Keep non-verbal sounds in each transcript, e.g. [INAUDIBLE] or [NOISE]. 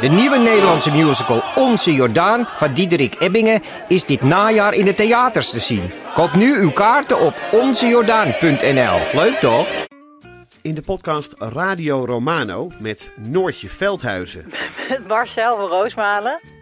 De nieuwe Nederlandse musical Onze Jordaan van Diederik Ebbingen is dit najaar in de theaters te zien. Koop nu uw kaarten op onzejordaan.nl. Leuk toch? In de podcast Radio Romano met Noortje Veldhuizen Met [LAUGHS] Marcel van Roosmalen.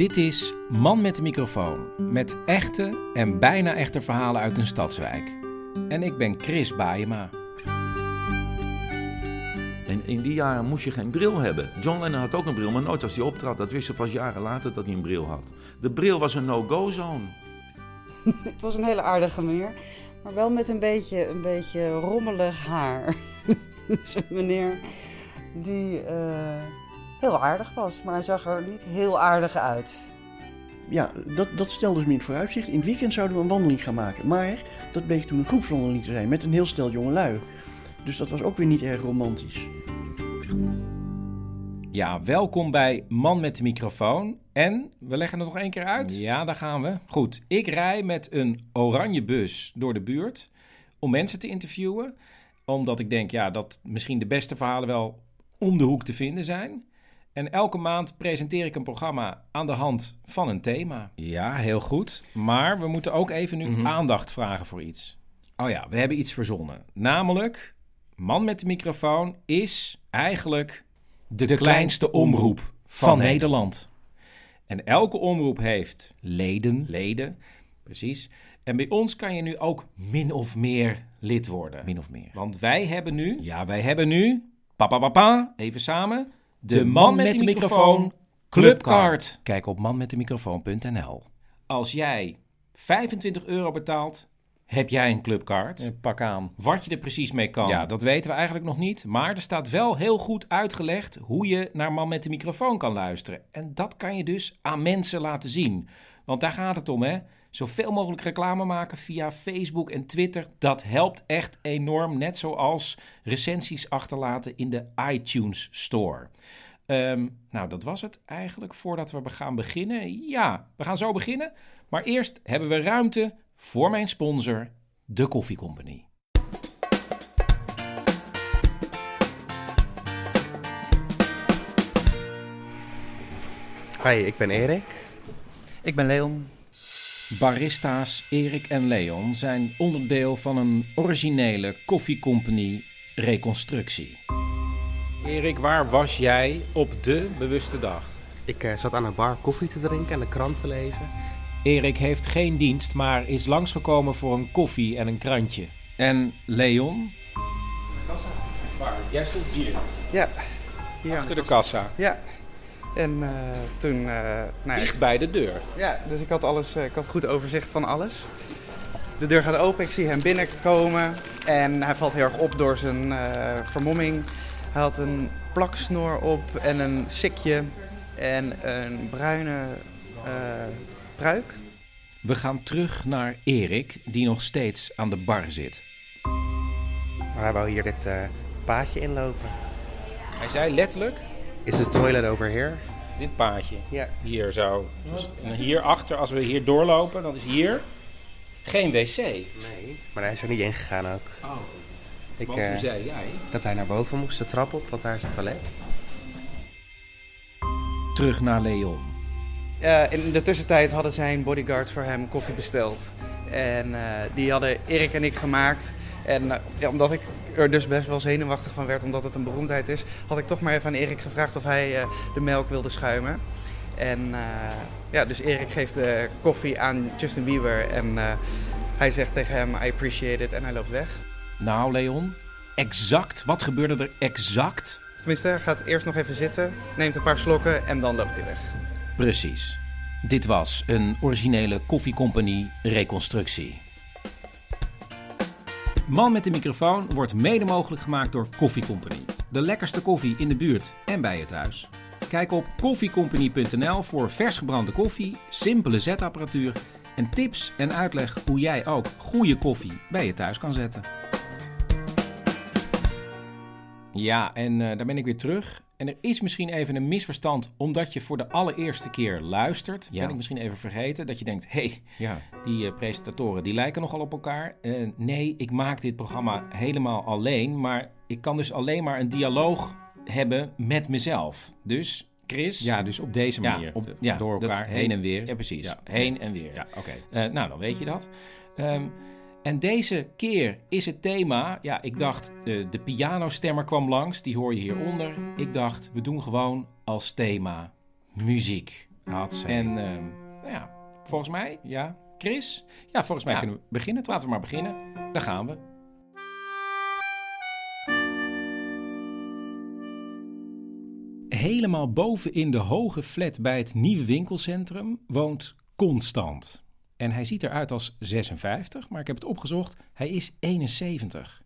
Dit is Man met de microfoon. Met echte en bijna echte verhalen uit een stadswijk. En ik ben Chris Baayema. En in die jaren moest je geen bril hebben. John Lennon had ook een bril, maar nooit als hij optrad. Dat wist ze pas jaren later dat hij een bril had. De bril was een no-go zone. [LAUGHS] Het was een hele aardige meneer, maar wel met een beetje, een beetje rommelig haar. [LAUGHS] dus een meneer die eh, heel aardig was, maar hij zag er niet heel aardig uit. Ja, dat, dat stelde dus me in het vooruitzicht. In het weekend zouden we een wandeling gaan maken. Maar dat bleek toen een groepswandeling te zijn met een heel stel jongelui. Dus dat was ook weer niet erg romantisch. Ja, welkom bij Man met de microfoon. En we leggen het nog één keer uit. Ja, daar gaan we. Goed, ik rij met een oranje bus door de buurt om mensen te interviewen. Omdat ik denk ja, dat misschien de beste verhalen wel om de hoek te vinden zijn. En elke maand presenteer ik een programma aan de hand van een thema. Ja, heel goed. Maar we moeten ook even nu aandacht vragen voor iets. Oh ja, we hebben iets verzonnen. Namelijk, Man met de microfoon is eigenlijk de, kleinste omroep van, Nederland. En elke omroep heeft leden, leden, precies. En bij ons kan je nu ook min of meer lid worden. Min of meer. Want wij hebben nu, ja, wij hebben nu, papa, papa, even samen, de, man, met, de microfoon Clubcard. Kijk op manmetdemicrofoon.nl. Als jij 25 euro betaalt, heb jij een clubcard. pak aan. Wat je er precies mee kan. Ja, dat weten we eigenlijk nog niet. Maar er staat wel heel goed uitgelegd hoe je naar Man met de microfoon kan luisteren. En dat kan je dus aan mensen laten zien. Want daar gaat het om, hè. Zoveel mogelijk reclame maken via Facebook en Twitter. Dat helpt echt enorm. Net zoals recensies achterlaten in de iTunes Store. Ehm, nou, dat was het eigenlijk voordat we gaan beginnen. Ja, we gaan zo beginnen. Maar eerst hebben we ruimte voor mijn sponsor, de Koffie Company. Hi, ik ben Erik. Ik ben Leon. Barista's Erik en Leon zijn onderdeel van een originele koffiecompany reconstructie. Erik, waar was jij op de bewuste dag? Ik eh, zat aan een bar koffie te drinken en de krant te lezen. Erik heeft geen dienst, maar is langsgekomen voor een koffie en een krantje. En Leon? Waar? Jij stond hier, Ja, hier achter de kassa. Ja. En eh, toen... ja, Dicht bij de deur. Ja, dus ik had, alles, eh, ik had goed overzicht van alles. De deur gaat open, ik zie hem binnenkomen. En hij valt heel erg op door zijn eh, vermomming. Hij had een plaksnor op en een sikje en een bruine eh pruik. We gaan terug naar Erik, die nog steeds aan de bar zit. Maar hij wou hier dit eh, paadje inlopen. Hij zei letterlijk, Is het toilet over here? dit paadje. Ja. Hier zo. Dus en hierachter, als we hier doorlopen, dan is hier geen wc. Nee. Maar hij is er niet ingegaan ook. Oh, Ik, want eh, toen zei jij... Dat hij naar boven moest, de trap op, want daar is het toilet. Terug naar Leon. Eh, in de tussentijd hadden zijn bodyguards voor hem koffie besteld. En eh, die hadden Erik en ik gemaakt. En eh, ja, omdat ik er dus best wel zenuwachtig van werd, omdat het een beroemdheid is, had ik toch maar even aan Erik gevraagd of hij eh, de melk wilde schuimen. En eh, ja, dus Erik geeft de koffie aan Justin Bieber en hij zegt tegen hem, I appreciate it, en hij loopt weg. Nou, Leon, exact. Wat gebeurde er exact? Tenminste, hij gaat eerst nog even zitten, neemt een paar slokken en dan loopt hij weg. Precies. Dit was een originele koffiecompany reconstructie. Man met de microfoon wordt mede mogelijk gemaakt door Koffie Company. De lekkerste koffie in de buurt en bij het huis. Kijk op koffiecompany.nl voor vers gebrande koffie, simpele zetapparatuur en tips en uitleg hoe jij ook goede koffie bij je thuis kan zetten. Ja, en uh, daar ben ik weer terug. En er is misschien even een misverstand omdat je voor de allereerste keer luistert. Ja. Ben ik misschien even vergeten dat je denkt: hé, hey, ja. die uh, presentatoren die lijken nogal op elkaar. Uh, nee, ik maak dit programma helemaal alleen. Maar ik kan dus alleen maar een dialoog hebben met mezelf. Dus Chris. Ja, dus op deze manier. Ja, op, door elkaar heen en weer. Ja, precies. Heen en weer. Ja, oké. Okay. nou, dan weet je dat. Um, en deze keer is het thema, ja, ik dacht, uh, de pianostemmer kwam langs, die hoor je hieronder. Ik dacht, we doen gewoon als thema muziek. Had en uh, nou ja, volgens mij, ja, Chris? Ja, volgens mij ja. kunnen we beginnen. Laten we maar beginnen. Daar gaan we. Helemaal boven in de hoge flat bij het nieuwe winkelcentrum woont Constant. En hij ziet eruit als 56, maar ik heb het opgezocht. Hij is 71.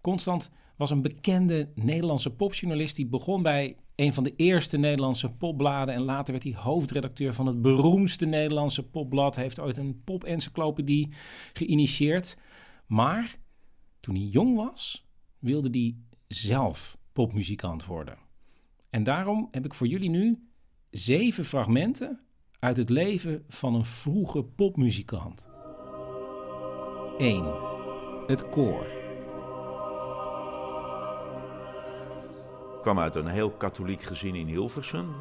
Constant was een bekende Nederlandse popjournalist. Die begon bij een van de eerste Nederlandse popbladen. En later werd hij hoofdredacteur van het beroemdste Nederlandse popblad. Hij heeft ooit een pop-encyclopedie geïnitieerd. Maar toen hij jong was, wilde hij zelf popmuzikant worden. En daarom heb ik voor jullie nu zeven fragmenten uit het leven van een vroege popmuzikant. 1. Het koor. Ik kwam uit een heel katholiek gezin in Hilversum.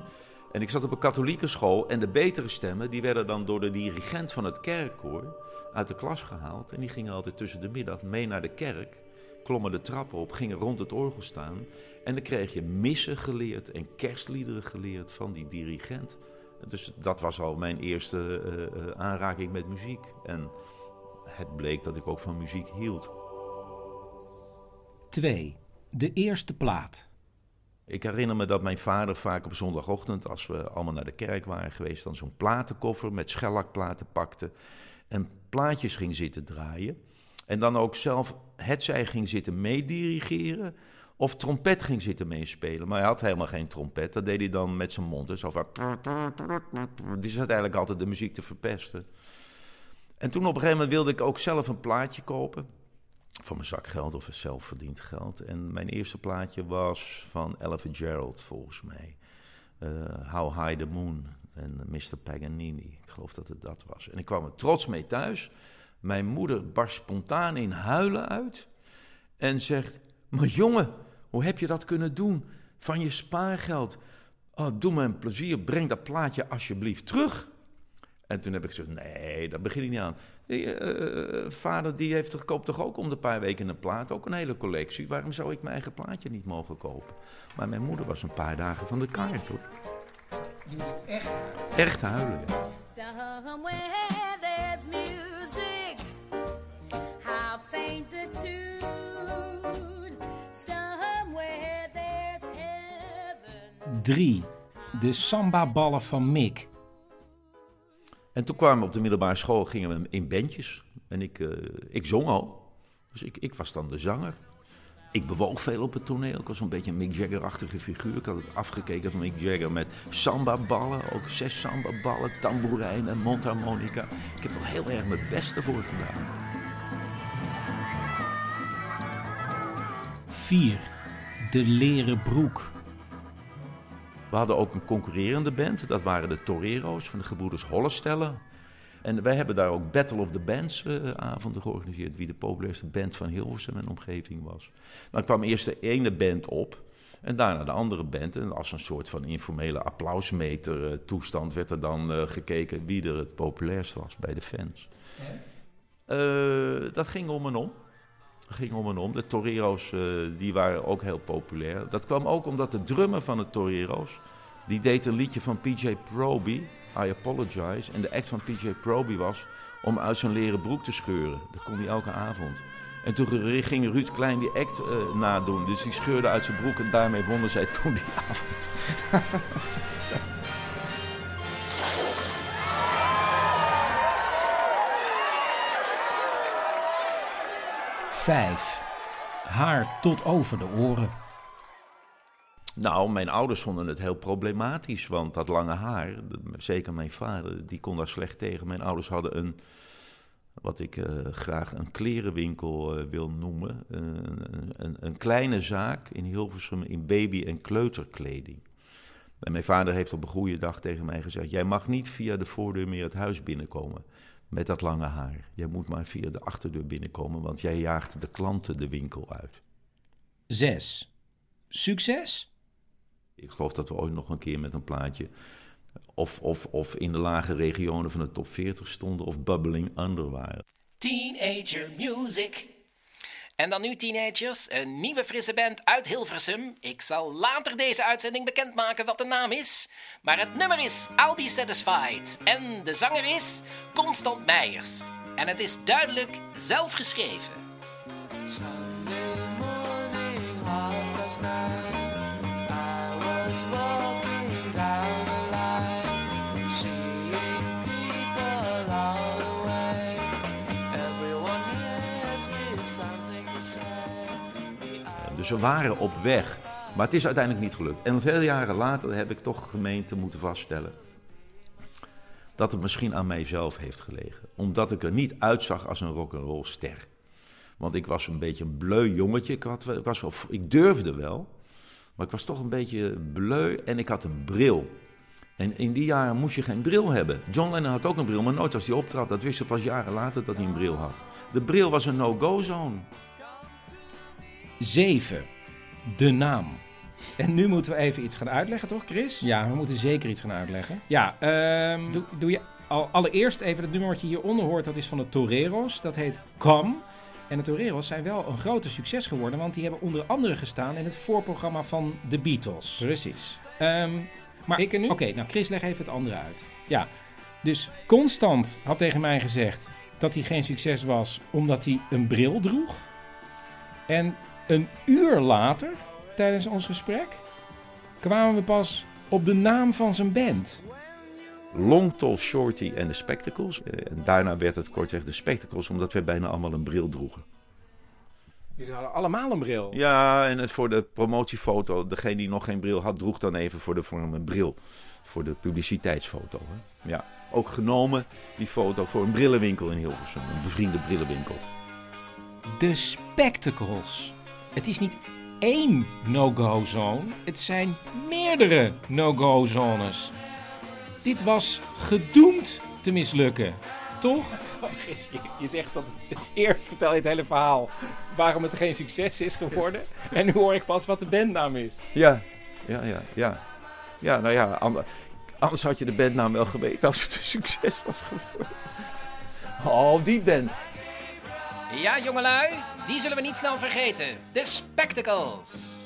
En ik zat op een katholieke school en de betere stemmen die werden dan door de dirigent van het kerkkoor uit de klas gehaald. En die gingen altijd tussen de middag mee naar de kerk, klommen de trappen op, gingen rond het orgel staan. En dan kreeg je missen geleerd en kerstliederen geleerd van die dirigent. Dus dat was al mijn eerste uh, aanraking met muziek. En het bleek dat ik ook van muziek hield. 2. De eerste plaat. Ik herinner me dat mijn vader vaak op zondagochtend, als we allemaal naar de kerk waren geweest, dan zo'n platenkoffer met schellakplaten pakte en plaatjes ging zitten draaien. En dan ook zelf het zij ging zitten meedirigeren of trompet ging zitten meespelen. Maar hij had helemaal geen trompet. Dat deed hij dan met zijn mond. Dus over... Die zat eigenlijk altijd de muziek te verpesten. En toen op een gegeven moment wilde ik ook zelf een plaatje kopen. Van mijn zakgeld of zelfverdiend geld. En mijn eerste plaatje was van Ella Gerald volgens mij. Uh, How High the Moon en Mr. Paganini. Ik geloof dat het dat was. En ik kwam er trots mee thuis. Mijn moeder barst spontaan in huilen uit. En zegt, maar jongen, hoe heb je dat kunnen doen? Van je spaargeld. Oh, doe me een plezier, breng dat plaatje alsjeblieft terug. En toen heb ik gezegd, nee, daar begin ik niet aan. Uh, vader die heeft toch, koopt toch ook om de paar weken een plaat, ook een hele collectie. Waarom zou ik mijn eigen plaatje niet mogen kopen? Maar mijn moeder was een paar dagen van de kaart hoor. Die moest echt, echt huilen. Somewhere 3. De samba-ballen van Mick. En toen kwamen we op de middelbare school, gingen we in bandjes. En ik, uh, ik zong al. Dus ik, ik was dan de zanger. Ik bewoog veel op het toneel. Ik was een beetje een Mick Jagger-achtige figuur. Ik had het afgekeken van Mick Jagger met samba-ballen. Ook zes samba-ballen, tamboerijn en mondharmonica. Ik heb er heel erg mijn best ervoor gedaan. 4. De leren broek. We hadden ook een concurrerende band. Dat waren de Torero's van de gebroeders Hollestelle. En wij hebben daar ook Battle of the Bands uh, avonden georganiseerd. Wie de populairste band van Hilversum en omgeving was. Dan kwam eerst de ene band op. En daarna de andere band. En als een soort van informele applausmeter uh, toestand werd er dan uh, gekeken wie er het populairst was bij de fans. dat ging om en om. Ging om en om. De Torero's die waren ook heel populair. Dat kwam ook omdat de drummer van de Torero's... die deed een liedje van PJ Proby... I Apologize. En de act van PJ Proby was om uit zijn leren broek te scheuren. Dat kon hij elke avond. En toen ging Ruud Klein die act uh, nadoen. Dus die scheurde uit zijn broek en daarmee wonnen zij toen die avond. [LAUGHS] Haar tot over de oren. Nou, mijn ouders vonden het heel problematisch, want dat lange haar, zeker mijn vader, die kon daar slecht tegen. Mijn ouders hadden een, wat ik eh, graag een klerenwinkel eh, wil noemen, eh, een, een, een kleine zaak in Hilversum in baby- en kleuterkleding. En mijn vader heeft op een goede dag tegen mij gezegd: Jij mag niet via de voordeur meer het huis binnenkomen met dat lange haar. Jij moet maar via de achterdeur binnenkomen, want jij jaagt de klanten de winkel uit. 6. Succes? Ik geloof dat we ooit nog een keer met een plaatje. Of, of, of in de lage regionen van de top 40 stonden, of bubbling under waren. Teenager Music. En dan nu, teenagers, een nieuwe frisse band uit Hilversum. Ik zal later deze uitzending bekendmaken wat de naam is. Maar het nummer is I'll Be Satisfied. En de zanger is Constant Meijers. En het is duidelijk zelf geschreven. We waren op weg. Maar het is uiteindelijk niet gelukt. En veel jaren later heb ik toch gemeente moeten vaststellen. dat het misschien aan mijzelf heeft gelegen. Omdat ik er niet uitzag als een rock'n'roll ster. Want ik was een beetje een bleu jongetje. Ik, was wel, ik durfde wel. Maar ik was toch een beetje bleu en ik had een bril. En in die jaren moest je geen bril hebben. John Lennon had ook een bril, maar nooit als hij optrad. Dat wist pas jaren later dat hij een bril had. De bril was een no-go zone. 7. De naam. En nu moeten we even iets gaan uitleggen, toch, Chris? Ja, we moeten zeker iets gaan uitleggen. Ja, ehm, doe, doe je al, allereerst even het nummer wat je hieronder hoort. Dat is van de Toreros. Dat heet Come. En de Toreros zijn wel een grote succes geworden. Want die hebben onder andere gestaan in het voorprogramma van de Beatles. Precies. maar ik nu? Oké, nou Chris, leg even het andere uit. Ja, dus Constant had tegen mij gezegd dat hij geen succes was omdat hij een bril droeg. En een uur later, tijdens ons gesprek, kwamen we pas op de naam van zijn band. Long Tall Shorty en de Spectacles. Eh, En daarna werd het kortweg de Spectacles, omdat we bijna allemaal een bril droegen. Jullie hadden allemaal een bril. Ja, en het voor de promotiefoto, degene die nog geen bril had, droeg dan even voor de vorm een bril. Voor de publiciteitsfoto. Hè? Ja, ook genomen, die foto, voor een brillenwinkel in Hilversum. Een bevriende brillenwinkel. De Spectacles. Het is niet één no-go zone, het zijn meerdere no-go zones. Dit was gedoemd te mislukken, toch? [LAUGHS] Je, zegt dat het, eerst vertel je het hele verhaal waarom het geen succes is geworden. [LAUGHS] En nu hoor ik pas wat de bandnaam is. Ja, ja, ja, ja. Ja, nou ja, ander- anders had je de bandnaam wel geweten als het een succes was geworden. Oh, die band. Ja, jongelui, die zullen we niet snel vergeten. De Spectacles.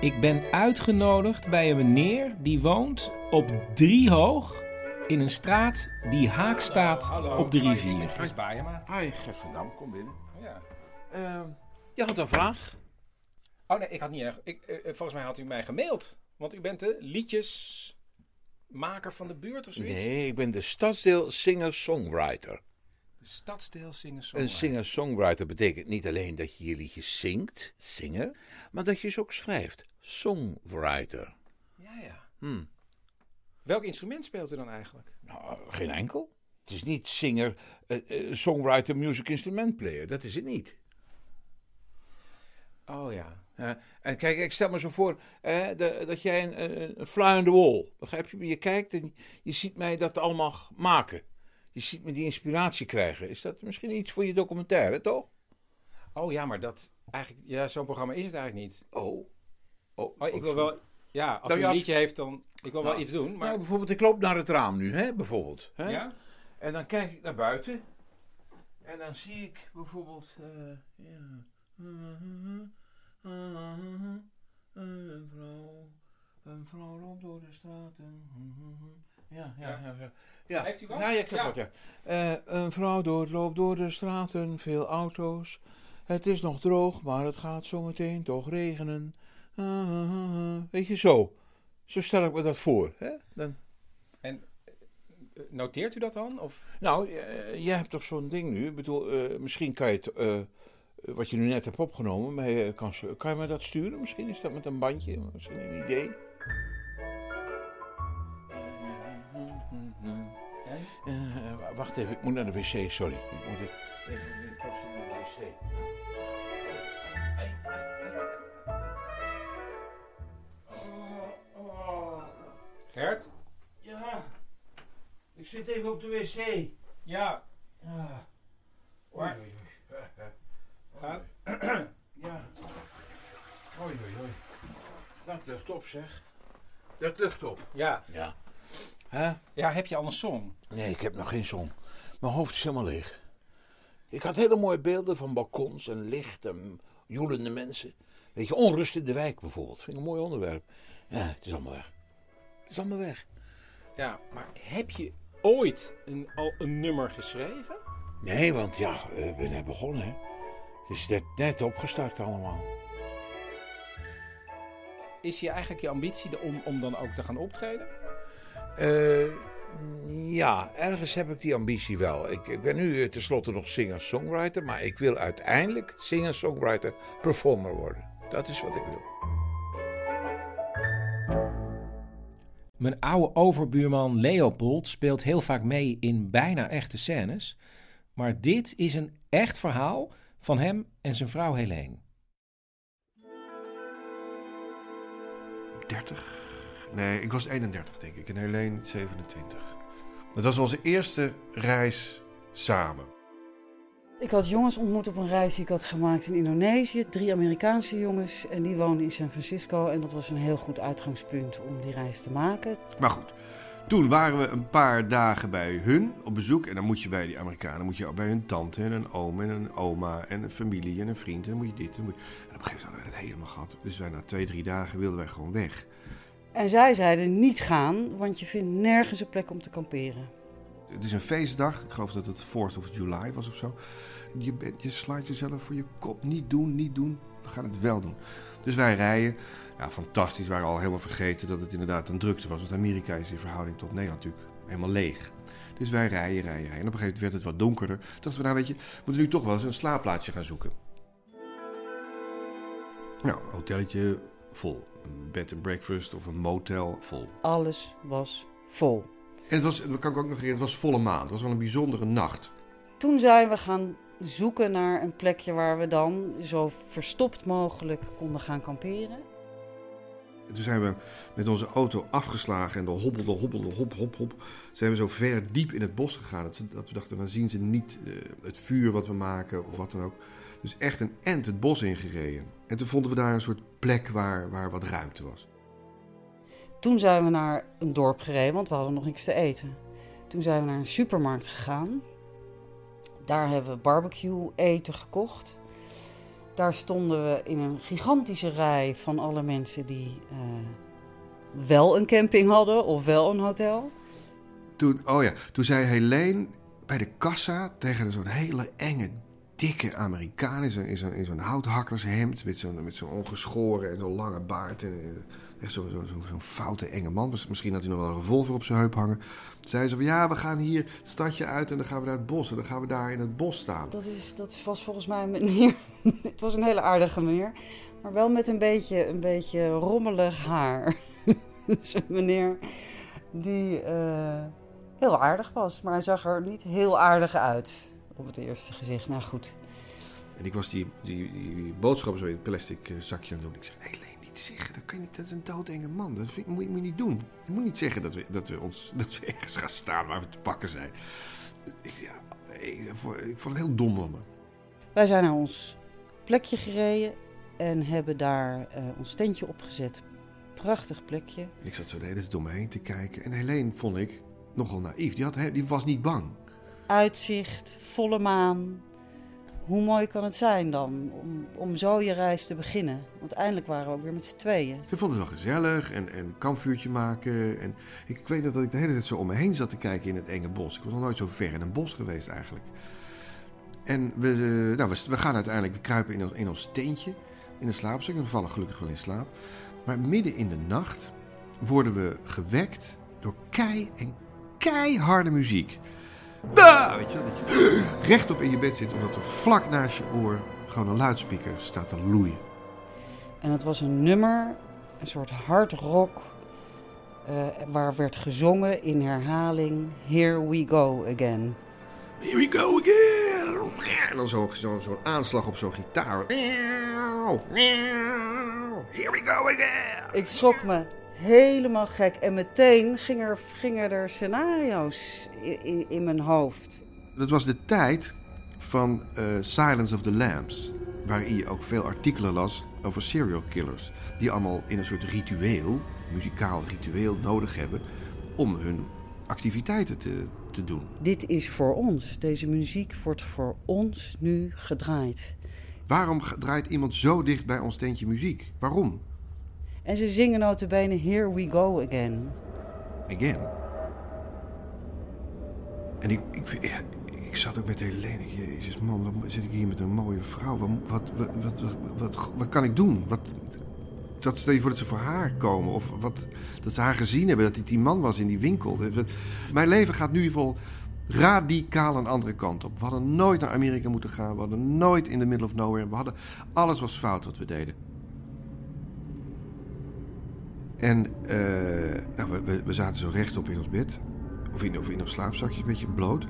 Ik ben uitgenodigd bij een meneer die woont op Driehoog in een straat die haak staat op de rivier. Chris Baaijema. Hi, Gert van Dam, kom binnen. Ja. je had een vraag? Oh nee, ik had niet echt. Ik, eh, eh, volgens mij had u mij gemaild. Want u bent de liedjesmaker van de buurt of zoiets? Nee, ik ben de stadsdeel singer-songwriter. De stadsdeel zingen Een singer-songwriter betekent niet alleen dat je je liedjes zingt, zingen, maar dat je ze ook schrijft. Songwriter. Ja, ja. Hm. Welk instrument speelt u dan eigenlijk? Nou, geen enkel. Het is niet singer, eh, eh, songwriter, music instrument player. Dat is het niet. Oh ja. En kijk, ik stel me zo voor eh, de- dat jij een, een, fly on the wall. Begrijp je? Je kijkt en je ziet mij dat allemaal maken. Je ziet me die inspiratie krijgen. Is dat misschien iets voor je documentaire, toch? Oh ja, maar dat eigenlijk. Ja, zo'n programma is het eigenlijk niet. Oh. Oh, ik oh, wil wel. Ja, als Nou u ja, een liedje heeft, dan. Ik wil wel Nou, iets doen. Maar. Nou, bijvoorbeeld, ik loop naar het raam nu, hè, bijvoorbeeld. Hè? Ja? En dan kijk ik naar buiten. En dan zie ik bijvoorbeeld... eh, ja. Een vrouw... Een vrouw loopt door de straten. Ja, ja, ja. ja. ja. Heeft u wat? Ja, ik heb Ja. wat, ja. Eh, een vrouw door, loopt door de straten, veel auto's. Het is nog droog, maar het gaat zometeen toch regenen. Weet je, zo. Zo stel ik me dat voor. Hè? Dan... En eh, noteert u dat dan? Of? Nou, eh, jij hebt toch zo'n ding nu? Ik bedoel, eh, misschien kan je het eh, wat je nu net hebt opgenomen. Maar, eh, kan, kan je me dat sturen? Misschien is dat met een bandje. Misschien een idee. Eh, wacht even, ik moet naar de wc, sorry. Ik moet even, even naar de wc. Gert? Ja, ik zit even op de wc. Ja. Ja. Waar- Oei, oei, oei. Ga- Ja. Oei, oei, oei. Dat lucht op, zeg. Dat lucht op. Ja. Ja. Hè? Ja, heb je al een song? Nee, ik heb nog geen zon. Mijn hoofd is helemaal leeg. Ik had hele mooie beelden van balkons en licht en joelende mensen. Weet je, onrust in de wijk bijvoorbeeld. Vind ik een mooi onderwerp. Ja, het is allemaal weg. Het is allemaal weg. Ja, maar heb je ooit een, al een nummer geschreven? Nee, want ja, eh, we zijn net begonnen, hè. Het is net, net opgestart allemaal. Is je eigenlijk je ambitie de- om, om dan ook te gaan optreden? Eh, ja, ergens heb ik die ambitie wel. Ik, ik ben nu eh, tenslotte nog singer-songwriter, maar ik wil uiteindelijk singer-songwriter performer worden. Dat is wat ik wil. Mijn oude overbuurman Leopold speelt heel vaak mee in bijna echte scènes. Maar dit is een echt verhaal van hem en zijn vrouw Helene. 30? Nee, ik was 31 denk ik en Helene 27. Dat was onze eerste reis samen. Ik had jongens ontmoet op een reis die ik had gemaakt in Indonesië. Drie Amerikaanse jongens en die woonden in San Francisco. En dat was een heel goed uitgangspunt om die reis te maken. Maar goed, toen waren we een paar dagen bij hun op bezoek. En dan moet je bij die Amerikanen, moet je ook bij hun tante en een oom en een oma en een familie en een vriend. En dan moet je dit en, moet je... en op een gegeven moment hadden we het helemaal gehad. Dus wij na twee, drie dagen wilden wij gewoon weg. En zij zeiden niet gaan, want je vindt nergens een plek om te kamperen. Het is een feestdag. Ik geloof dat het 4th of July was of zo. Je, bent, je slaat jezelf voor je kop. Niet doen, niet doen. We gaan het wel doen. Dus wij rijden. Ja, fantastisch. We waren al helemaal vergeten dat het inderdaad een drukte was. Want Amerika is in verhouding tot Nederland natuurlijk helemaal leeg. Dus wij rijden, rijden, rijden. En op een gegeven moment werd het wat donkerder. Toen dachten we, nou weet je, we moeten nu toch wel eens een slaapplaatsje gaan zoeken. Nou, hotelletje vol. Een bed and breakfast of een motel vol. Alles was vol. En het was, dat kan ik ook nog herinneren, het was volle maan. Het was wel een bijzondere nacht. Toen zijn we gaan zoeken naar een plekje waar we dan zo verstopt mogelijk konden gaan kamperen. En toen zijn we met onze auto afgeslagen en dan hobbelde, hobbelde, hop, hop, hop. Zijn we zo ver diep in het bos gegaan dat, dat we dachten, dan zien ze niet eh, het vuur wat we maken of wat dan ook. Dus echt een end het bos ingereden. En toen vonden we daar een soort plek waar, waar wat ruimte was. Toen zijn we naar een dorp gereden, want we hadden nog niks te eten. Toen zijn we naar een supermarkt gegaan. Daar hebben we barbecue eten gekocht. Daar stonden we in een gigantische rij van alle mensen die eh, wel een camping hadden of wel een hotel. Toen, oh ja, toen zei Helene bij de kassa tegen zo'n hele enge, dikke Amerikaan in zo'n, zo'n, houthakkershemd met zo'n, met zo'n ongeschoren en zo'n lange baard. En, eh, echt zo'n zo, zo, foute enge man. Misschien had hij nog wel een revolver op zijn heup hangen. Zei ze van ja, we gaan hier het stadje uit en dan gaan we naar het bos. En dan gaan we daar in het bos staan. Dat, is, dat was volgens mij een meneer. [LAUGHS] Het was een hele aardige meneer. Maar wel met een beetje, een beetje rommelig haar. [LAUGHS] dus een meneer die eh, heel aardig was. Maar hij zag er niet heel aardig uit op het eerste gezicht. Nou goed. En ik was die, die, die boodschappen zo in het plastic eh, zakje aan het doen. Ik zeg, nee, Leen, niet zeggen. Dat kan je niet. Dat is een doodenge man. Dat vind- moet, je, moet je niet doen. Je moet niet zeggen dat we, dat we, ons, [LAUGHS] dat we ergens gaan staan waar we te pakken zijn. Ik, ja, ik, vond- ik vond het heel dom van me. Wij zijn naar ons plekje gereden en hebben daar eh, ons tentje opgezet. Prachtig plekje. Ik zat zo de hele tijd om me heen te kijken. En Helene vond ik nogal naïef. Die, had, die was niet bang. Uitzicht, volle maan. Hoe mooi kan het zijn dan om, om zo je reis te beginnen? Want eindelijk waren we ook weer met z'n tweeën. Ze vond het wel gezellig en, en een kampvuurtje maken. En ik, weet nog dat ik de hele tijd zo om me heen zat te kijken in het enge bos. Ik was nog nooit zo ver in een bos geweest eigenlijk. En we, eh, nou, we, gaan uiteindelijk, we kruipen in ons, in ons tentje, in een slaapzak. En we vallen gelukkig wel in slaap. Maar midden in de nacht worden we gewekt door kei en keiharde muziek. Da! Weet je dat je rechtop in je bed zit, omdat er vlak naast je oor gewoon een luidspreker staat te loeien. En het was een nummer, een soort hard rock, eh, waar werd gezongen in herhaling Here We Go Again. Here we go again. En dan zo'n zo, zo'n aanslag op zo'n gitaar. Here we go again. Ik schrok me helemaal gek en meteen gingen er, gingen er scenario's in, in, in mijn hoofd. Dat was de tijd van eh, Silence of the Lambs. Waarin je ook veel artikelen las over serial killers. Die allemaal in een soort ritueel, muzikaal ritueel nodig hebben om hun activiteiten te, te doen. Dit is voor ons. Deze muziek wordt voor ons nu gedraaid. Waarom draait iemand zo dicht bij ons tentje muziek? Waarom? En ze zingen notabene Here We Go Again. Again. En ik, ik, ik zat ook met Helene. Jezus man, wat zit ik hier met een mooie vrouw? Wat, wat, wat, wat, wat, kan ik doen? Wat, dat stel je voor dat ze voor haar komen. Of wat, dat ze haar gezien hebben. Dat dit die man was in die winkel. Mijn leven gaat nu vol radicaal een andere kant op. We hadden nooit naar Amerika moeten gaan. We hadden nooit in the middle of nowhere. We hadden, alles was fout wat we deden. En eh, nou, we, we, zaten zo rechtop in ons bed. Of in, of in ons slaapzakje, een beetje bloot.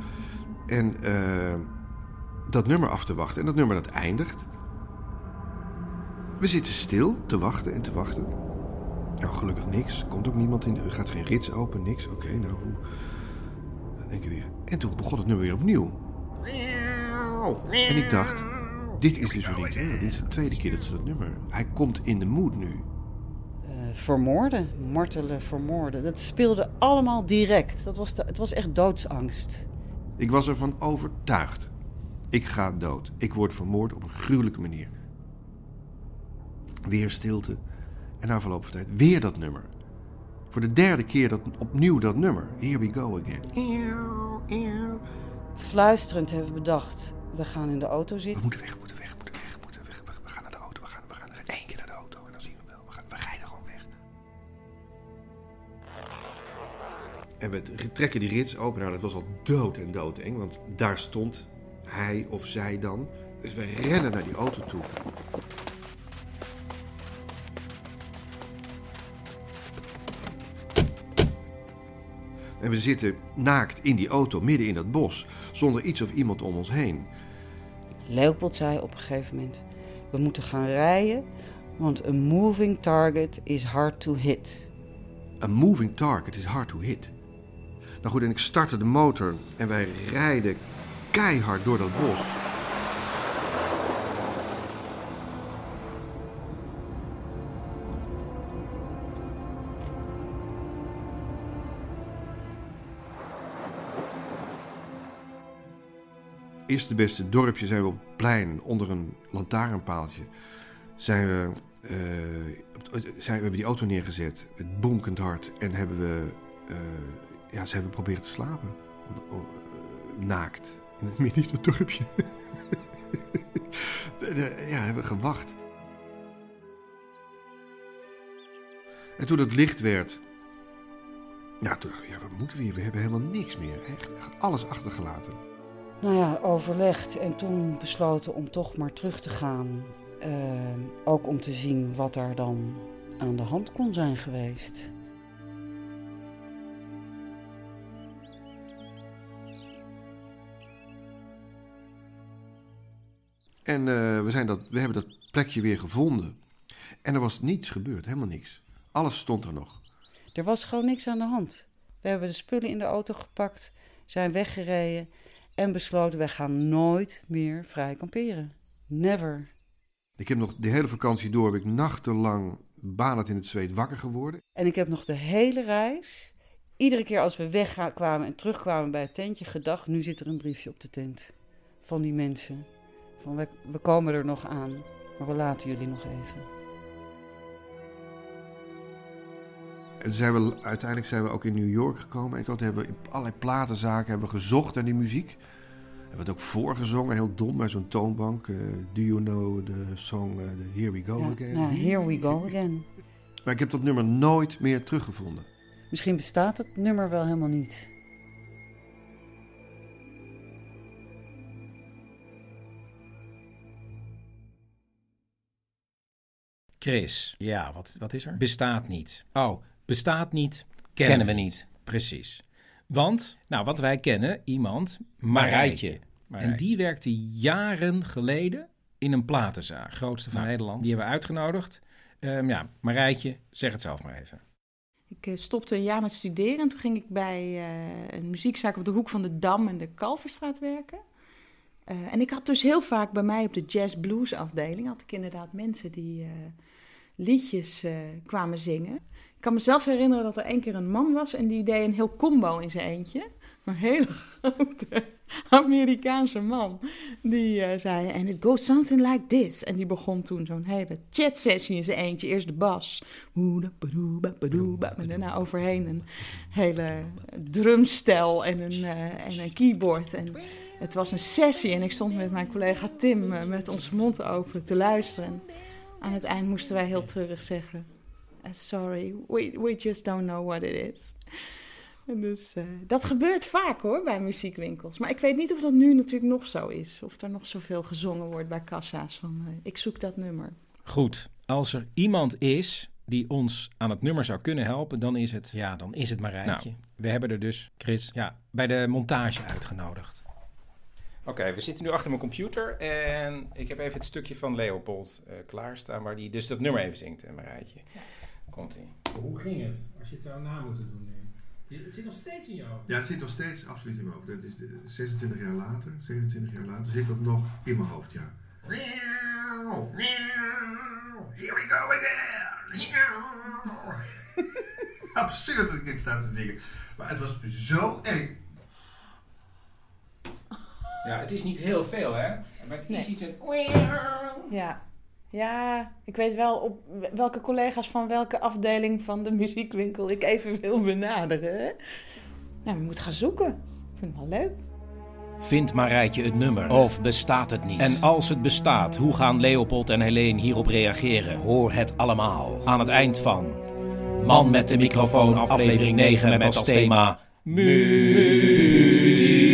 En eh, dat nummer af te wachten. En dat nummer dat eindigt. We zitten stil te wachten en te wachten. Nou, gelukkig niks. Komt ook niemand in. Er gaat geen rits open, niks. Oké, nou hoe. Denk ik weer. En toen begon het nummer weer opnieuw. En ik dacht, dit is dus ritueel. Dit is de tweede keer dat ze dat nummer. Hij komt in de mood nu. Vermoorden, martelen, vermoorden. Dat speelde allemaal direct. Dat was de, het was echt doodsangst. Ik was ervan overtuigd. Ik ga dood. Ik word vermoord op een gruwelijke manier. Weer stilte. En na verloop van tijd weer dat nummer. Voor de derde keer dat, opnieuw dat nummer. Here we go again. Fluisterend hebben we bedacht, we gaan in de auto zitten. We moeten weg, we moeten weg, En we trekken die rits open. Nou, dat was al dood en doodeng, want daar stond hij of zij dan. Dus we rennen naar die auto toe. En we zitten naakt in die auto, midden in dat bos, zonder iets of iemand om ons heen. Leopold zei op een gegeven moment, we moeten gaan rijden, want een moving target is hard to hit. A moving target is hard to hit. Nou goed, en ik startte de motor en wij rijden keihard door dat bos. Eerste beste dorpje zijn we op het plein onder een lantaarnpaaltje. Zijn we, eh, op- zijn, we hebben die auto neergezet, het bonkend hard. En hebben we, eh, ja, ze hebben proberen te slapen. O- o- eh, naakt. In het midden van het dorpje. [LAUGHS] Ja, hebben gewacht. En toen het licht werd. Ja, toen dacht ik, ja, wat moeten we hier? We hebben helemaal niks meer. Echt, echt alles achtergelaten. Nou ja, overlegd en toen besloten om toch maar terug te gaan. Eh, ook om te zien wat daar dan aan de hand kon zijn geweest. En eh, we, zijn dat, we hebben dat plekje weer gevonden. En er was niets gebeurd, helemaal niks. Alles stond er nog. Er was gewoon niks aan de hand. We hebben de spullen in de auto gepakt, zijn weggereden en besloten wij gaan nooit meer vrij kamperen. Never. Ik heb nog de hele vakantie door, heb ik nachtenlang banend in het zweet wakker geworden. En ik heb nog de hele reis, iedere keer als we wegkwamen en terugkwamen bij het tentje, gedacht: nu zit er een briefje op de tent van die mensen. Van we, we komen er nog aan, maar we laten jullie nog even. En toen zijn we, uiteindelijk zijn we ook in New York gekomen. En toen hebben we in allerlei platenzaken hebben we gezocht naar die muziek. Hebben we het ook voorgezongen, heel dom, bij zo'n toonbank. eh, do you know the song eh, the Here We Go Ja, Again? nou, here we go again. Maar ik heb dat nummer nooit meer teruggevonden. Misschien bestaat het nummer wel helemaal niet. Chris, ja, wat, wat is er? Bestaat niet. Oh, bestaat niet, kennen, we niet. Precies. Want, nou, wat wij kennen, iemand, Marijtje. En die werkte jaren geleden in een platenzaak, grootste van Nederland. Die hebben we uitgenodigd. Ehm, ja, Marijtje, zeg het zelf maar even. Ik eh, stopte een jaar met studeren en toen ging ik bij eh, een muziekzaak op de hoek van de Dam en de Kalverstraat werken. Eh, en ik had dus heel vaak bij mij op de jazz blues afdeling had ik inderdaad mensen die liedjes kwamen zingen. Ik kan me zelfs herinneren dat er één keer een man was en die deed een heel combo in zijn eentje. Een hele grote Amerikaanse man. Die uh, zei, and it goes something like this. En die begon toen zo'n hele chat sessie in zijn eentje. Eerst de bas. En daarna overheen een hele drumstel en een, uh, en een keyboard. En het was een sessie en ik stond met mijn collega Tim uh, met onze mond open te luisteren. Aan het eind moesten wij heel treurig zeggen... sorry, we, we just don't know what it is. Dus uh, dat gebeurt vaak hoor bij muziekwinkels. Maar ik weet niet of dat nu natuurlijk nog zo is. Of er nog zoveel gezongen wordt bij kassa's van uh, ik zoek dat nummer. Goed, als er iemand is die ons aan het nummer zou kunnen helpen, dan is het, ja, dan is het Marijntje. Nou, we hebben er dus, Chris, ja, bij de montage uitgenodigd. Oké, we zitten nu achter mijn computer en ik heb even het stukje van Leopold uh, klaarstaan waar die dus dat nummer even zingt, Marijtje. Ja. Komt-ie. Hoe ging het als je het zou na moeten doen nu? Het zit nog steeds in je hoofd. Ja, het zit nog steeds absoluut in mijn hoofd. Dat is de, 26 jaar later, 27 jaar later, zit dat nog in mijn hoofd, ja. Here we go again! [LAUGHS] Absurd dat ik dit sta te zingen. Maar het was zo eng. Ja, het is niet heel veel, hè? Maar het is iets een... Ja. Ja, ik weet wel op welke collega's van welke afdeling van de muziekwinkel ik even wil benaderen. Nou, we moeten gaan zoeken. Ik vind het wel leuk. Vindt Marijtje het nummer of bestaat het niet? En als het bestaat, hoe gaan Leopold en Helene hierop reageren? Hoor het allemaal aan het eind van Man met de microfoon, aflevering 9 met als thema muziek.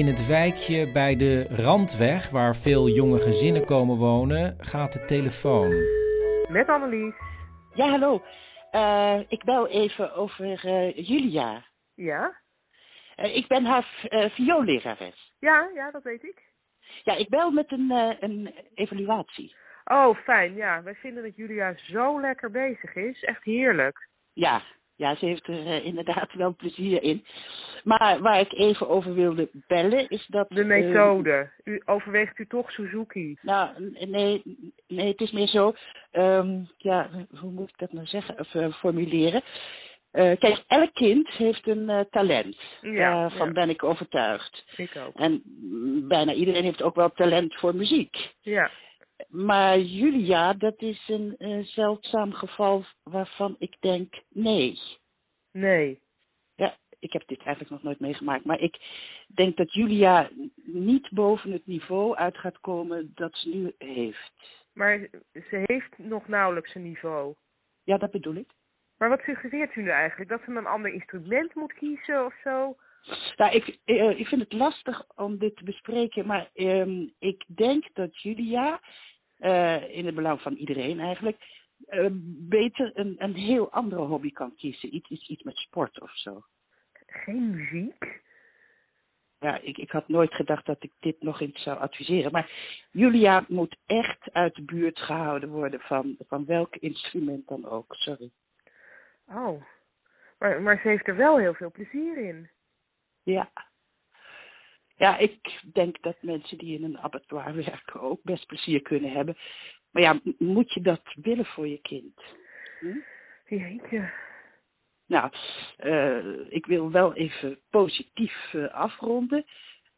In het wijkje bij de Randweg, waar veel jonge gezinnen komen wonen, gaat de telefoon. Met Annelies. Ja, hallo. Uh, ik bel even over uh, Julia. Ja? Uh, ik ben haar vioollerares. Ja, ja, dat weet ik. Ja, ik bel met een, een evaluatie. Oh, fijn. Ja, wij vinden dat Julia zo lekker bezig is. Echt heerlijk. Ja, ja ze heeft er inderdaad [LAUGHS] wel plezier in. Maar waar ik even over wilde bellen is dat... De methode. u, overweegt u toch Suzuki? Nou, nee, nee het is meer zo... Um, ja, hoe moet ik dat nou zeggen, of uh, formuleren? Uh, kijk, elk kind heeft een uh, talent. Ja, Daarvan ja. ben ik overtuigd. Ik ook. En bijna iedereen heeft ook wel talent voor muziek. Ja. Maar Julia, dat is een uh, zeldzaam geval waarvan ik denk nee. Nee. Ja, ik heb dit eigenlijk nog nooit meegemaakt. Maar ik denk dat Julia niet boven het niveau uit gaat komen dat ze nu heeft. Maar ze heeft nog nauwelijks een niveau. Ja, dat bedoel ik. Maar wat suggereert u nu eigenlijk? Dat ze een ander instrument moet kiezen of zo? Nou, ik, uh, ik vind het lastig om dit te bespreken, maar um, ik denk dat Julia, uh, in het belang van iedereen eigenlijk, uh, beter een, een heel andere hobby kan kiezen. Iets, iets, iets met sport of zo. Geen muziek? Ja, ik, ik had nooit gedacht dat ik dit nog eens zou adviseren. Maar Julia moet echt uit de buurt gehouden worden van, van welk instrument dan ook. Sorry. Oh, maar, maar ze heeft er wel heel veel plezier in. Ja. Ja, ik denk dat mensen die in een abattoir werken ook best plezier kunnen hebben. Maar ja, moet je dat willen voor je kind? Hm? Jeetje. Nou, uh, ik wil wel even positief uh, afronden.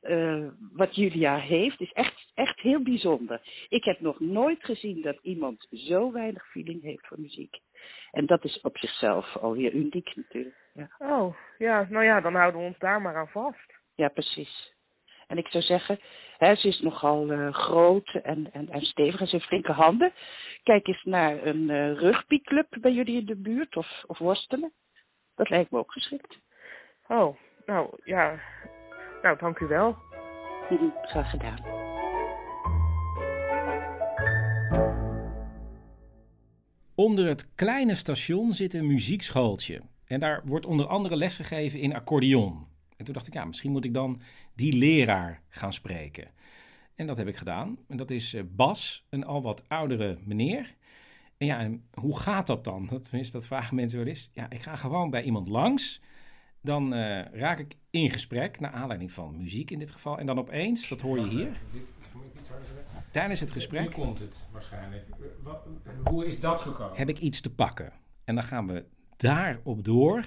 Uh, wat Julia heeft is echt, echt heel bijzonder. Ik heb nog nooit gezien dat iemand zo weinig feeling heeft voor muziek. En dat is op zichzelf alweer uniek natuurlijk. Ja. Oh, ja, nou ja, dan houden we ons daar maar aan vast. Ja, precies. En ik zou zeggen, hè, ze is nogal eh, groot en, en, en stevig en ze heeft flinke handen. Kijk eens naar een uh, rugbyclub bij jullie in de buurt of, of worstelen. Dat lijkt me ook geschikt. Oh, nou ja. Nou, dank u wel. Graag gedaan. Onder het kleine station zit een muziekschooltje. En daar wordt onder andere lesgegeven in accordeon. En toen dacht ik, ja, misschien moet ik dan die leraar gaan spreken. En dat heb ik gedaan. En dat is eh, Bas, een al wat oudere meneer. En ja, en hoe gaat dat dan? [LAUGHS] Dat, tenminste, dat vragen mensen wel eens. Ja, ik ga gewoon bij iemand langs. Dan eh, raak ik in gesprek, naar aanleiding van muziek in dit geval. En dan opeens, dat hoor je hier. Tijdens het gesprek. Nu komt het waarschijnlijk. Wat- hoe is dat gekomen? Heb ik iets te pakken. En dan gaan we daarop door.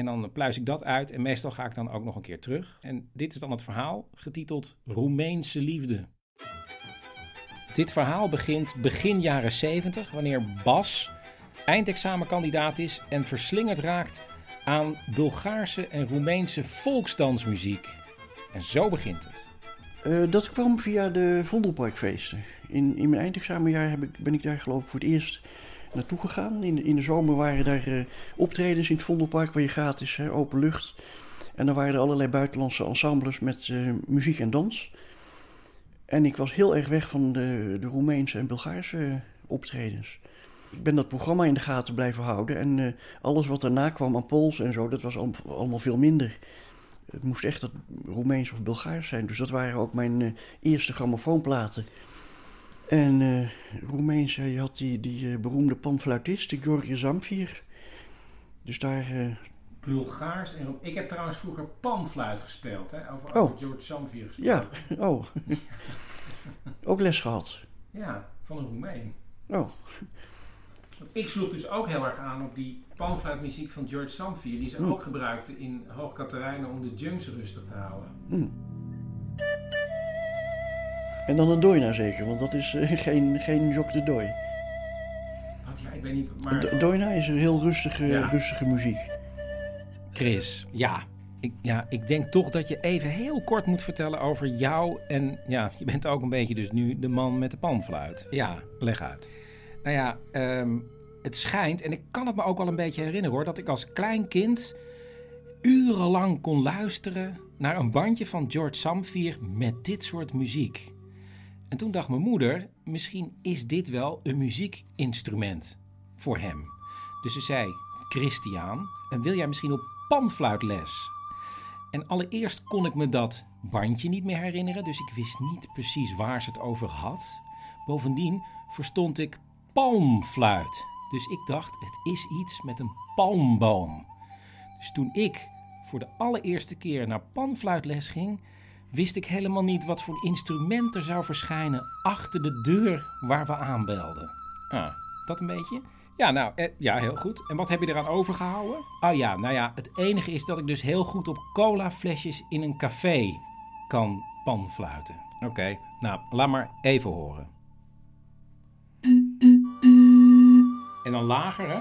En dan pluis ik dat uit. En meestal ga ik dan ook nog een keer terug. En dit is dan het verhaal, getiteld Roemeense liefde. Dit verhaal begint begin jaren 70, wanneer Bas eindexamenkandidaat is en verslingerd raakt aan Bulgaarse en Roemeense volksdansmuziek. En zo begint het. Eh, dat kwam via de Vondelparkfeesten. In, in mijn eindexamenjaar heb ik, ben ik daar geloof ik voor het eerst naartoe gegaan. In de, in de zomer waren daar eh, optredens in het Vondelpark waar je gratis, hè, open lucht. En dan waren er allerlei buitenlandse ensembles met eh, muziek en dans. En ik was heel erg weg van de, de Roemeense en Bulgaarse optredens. Ik ben dat programma in de gaten blijven houden. En eh, alles wat daarna kwam aan Pools en zo, dat was al- allemaal veel minder. Het moest echt dat Roemeens of Bulgaars zijn. Dus dat waren ook mijn eh, eerste grammofoonplaten. En Roemeens, eh, je had die, die eh, beroemde panfluitist, George Zamfir. Dus daar... eh, Bulgaars en Ik heb trouwens vroeger panfluit gespeeld, hè? Over, Oh. George Samvier gespeeld. ja, [LAUGHS] oh. ook les gehad. Ja, van een Roemeen. Oh. Ik sloeg dus ook heel erg aan op die panfluitmuziek van George Samvier, die ze Hmm. ook gebruikten in Hoog om de junks rustig te houden. Hm. En dan een doina zeker, want dat is eh, [LAUGHS] geen, geen jok de dooi. Wat, ja, ik weet niet, maar... Do- Doina is een heel rustige, Ja. rustige muziek. Chris, ja ik, ja, ik denk toch dat je even heel kort moet vertellen over jou. En ja, je bent ook een beetje dus nu de man met de panfluit. Ja, leg uit. Nou ja, ehm, het schijnt, en ik kan het me ook wel een beetje herinneren hoor, dat ik als klein kind urenlang kon luisteren naar een bandje van George Samvier met dit soort muziek. En toen dacht mijn moeder, misschien is dit wel een muziekinstrument voor hem. Dus ze zei, Christian, en wil jij misschien op panfluitles? En allereerst kon ik me dat bandje niet meer herinneren, dus ik wist niet precies waar ze het over had. Bovendien verstond ik palmfluit. Dus ik dacht, het is iets met een palmboom. Dus toen ik voor de allereerste keer naar panfluitles ging, wist ik helemaal niet wat voor instrument er zou verschijnen achter de deur waar we aanbelden. Ah, dat een beetje? Ja, nou, eh, ja, heel goed. En wat heb je eraan overgehouden? Oh ja, nou ja, het enige is dat ik dus heel goed op colaflesjes in een café kan panfluiten. Oké, nou, laat maar even horen. En dan lager, hè?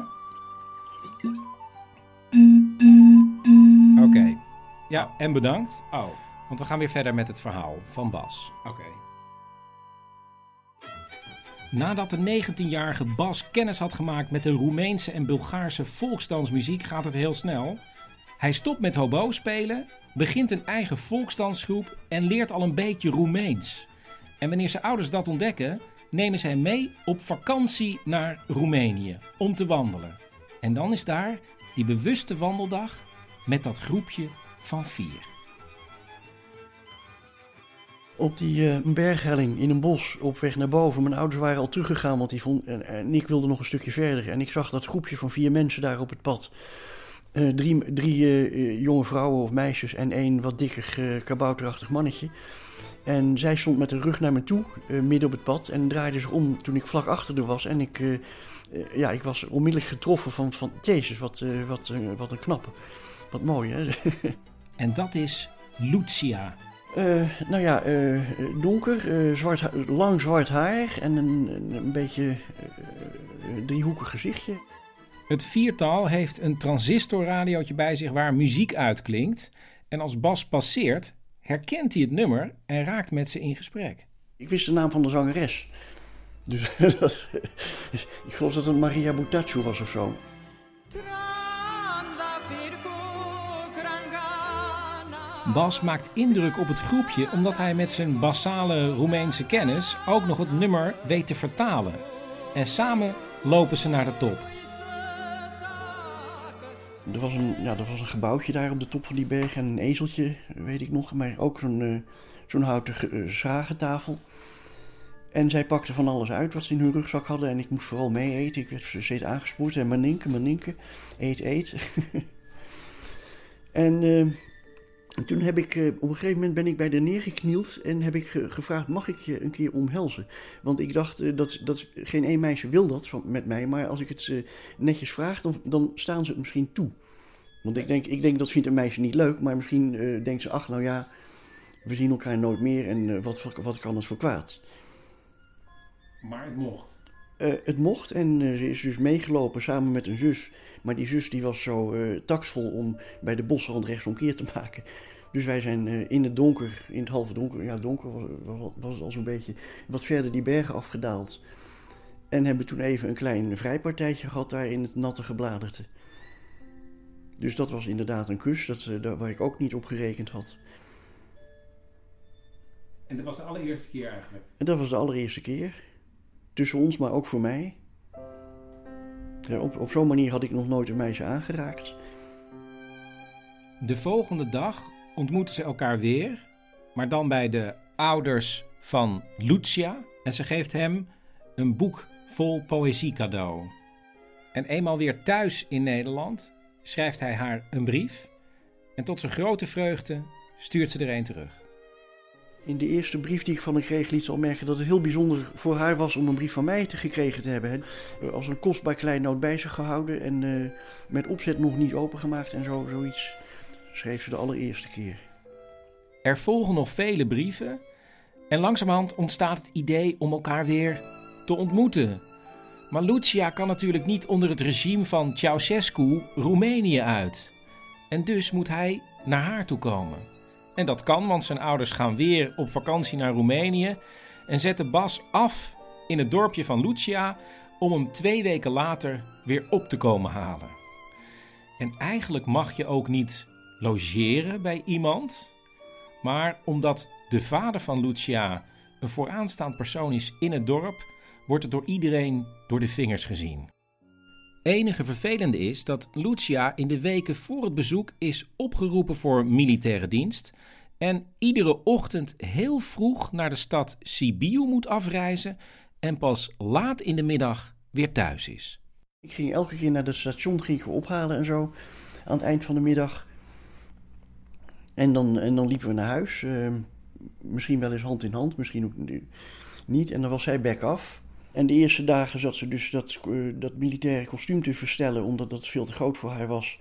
Oké. Ja, en bedankt. Oh, want we gaan weer verder met het verhaal van Bas. Oké. Nadat de 19-jarige Bas kennis had gemaakt met de Roemeense en Bulgaarse volksdansmuziek, gaat het heel snel. Hij stopt met hobo spelen, begint een eigen volksdansgroep en leert al een beetje Roemeens. En wanneer zijn ouders dat ontdekken, nemen zij mee op vakantie naar Roemenië om te wandelen. En dan is daar die bewuste wandeldag met dat groepje van vier. Op die eh, berghelling in een bos op weg naar boven. Mijn ouders waren al teruggegaan, want die vond, en, ik wilde nog een stukje verder. En ik zag dat groepje van vier mensen daar op het pad. Eh, drie drie eh, jonge vrouwen of meisjes en één wat dikker kabouterachtig mannetje. En zij stond met de rug naar me toe, midden op het pad. En draaide zich om toen ik vlak achter haar was. En ik, ja, ik was onmiddellijk getroffen van, van Jezus, wat, wat, wat een knappe. Wat mooi, hè? [LAUGHS] En dat is Lucia. Eh, nou ja, eh, donker, eh, zwart, lang zwart haar en een, een, een beetje eh, eh, driehoekig gezichtje. Het viertal heeft een transistorradiootje bij zich waar muziek uitklinkt. En als Bas passeert, herkent hij het nummer en raakt met ze in gesprek. Ik wist de naam van de zangeres. Dus [LAUGHS] dat, ik geloof dat het Maria Butaccio was of zo. Bas maakt indruk op het groepje omdat hij met zijn basale Roemeense kennis ook nog het nummer weet te vertalen. En samen lopen ze naar de top. Er was, een, ja, er was een gebouwtje daar op de top van die berg en een ezeltje, weet ik nog. Maar ook zo'n eh, zo'n houten ge- eh, schragentafel. En zij pakte van alles uit wat ze in hun rugzak hadden. En ik moest vooral mee eten. Ik werd steeds aangespoord. En maninke, maninke, eet, eet. [LAUGHS] en eh, toen heb ik, eh, op een gegeven moment ben ik bij haar neergeknield. En heb ik ge- gevraagd, mag ik je een keer omhelzen? Want ik dacht, eh, dat, dat geen één meisje wil dat van, met mij. Maar als ik het eh, netjes vraag, dan, dan staan ze het misschien toe. Want ik denk, ik denk dat vindt een meisje niet leuk. Maar misschien eh, denkt ze, ach nou ja, we zien elkaar nooit meer. En wat, wat kan het voor kwaad? Maar het mocht. Eh, het mocht en eh, ze is dus meegelopen samen met een zus. Maar die zus die was zo eh taksvol om bij de bosrand rechtsomkeer te maken. Dus wij zijn in het donker, in het halve donker, ja donker was, was, was het al zo'n beetje, wat verder die bergen afgedaald. En hebben toen even een klein vrijpartijtje gehad daar in het natte gebladerte. Dus dat was inderdaad een kus, dat, waar ik ook niet op gerekend had. En dat was de allereerste keer eigenlijk. En dat was de allereerste keer. Tussen ons, maar ook voor mij. Op, op zo'n manier had ik nog nooit een meisje aangeraakt. De volgende dag ontmoeten ze elkaar weer, maar dan bij de ouders van Lucia. En ze geeft hem een boek vol poëzie cadeau. En eenmaal weer thuis in Nederland schrijft hij haar een brief. En tot zijn grote vreugde stuurt ze er een terug. In de eerste brief die ik van haar kreeg, liet ze al merken dat het heel bijzonder voor haar was om een brief van mij te gekregen te hebben. Eh, Als een kostbaar kleinoot bij zich gehouden en eh, met opzet nog niet opengemaakt en zo, zoiets. Schreef ze de allereerste keer. Er volgen nog vele brieven en langzamerhand ontstaat het idee om elkaar weer te ontmoeten. Maar Lucia kan natuurlijk niet onder het regime van Ceausescu Roemenië uit. En dus moet hij naar haar toe komen. En dat kan, want zijn ouders gaan weer op vakantie naar Roemenië en zetten Bas af in het dorpje van Lucia om hem twee weken later weer op te komen halen. En eigenlijk mag je ook niet logeren bij iemand, maar omdat de vader van Lucia een vooraanstaand persoon is in het dorp, wordt het door iedereen door de vingers gezien. Enige vervelende is dat Lucia in de weken voor het bezoek is opgeroepen voor militaire dienst en iedere ochtend heel vroeg naar de stad Sibiu moet afreizen en pas laat in de middag weer thuis is. Ik ging elke keer naar het station, ging ik ophalen en zo. Aan het eind van de middag. En dan, en dan liepen we naar huis. eh, misschien wel eens hand in hand, misschien ook niet. En dan was zij back af. En de eerste dagen zat ze dus dat, eh, dat militaire kostuum te verstellen, omdat dat veel te groot voor haar was.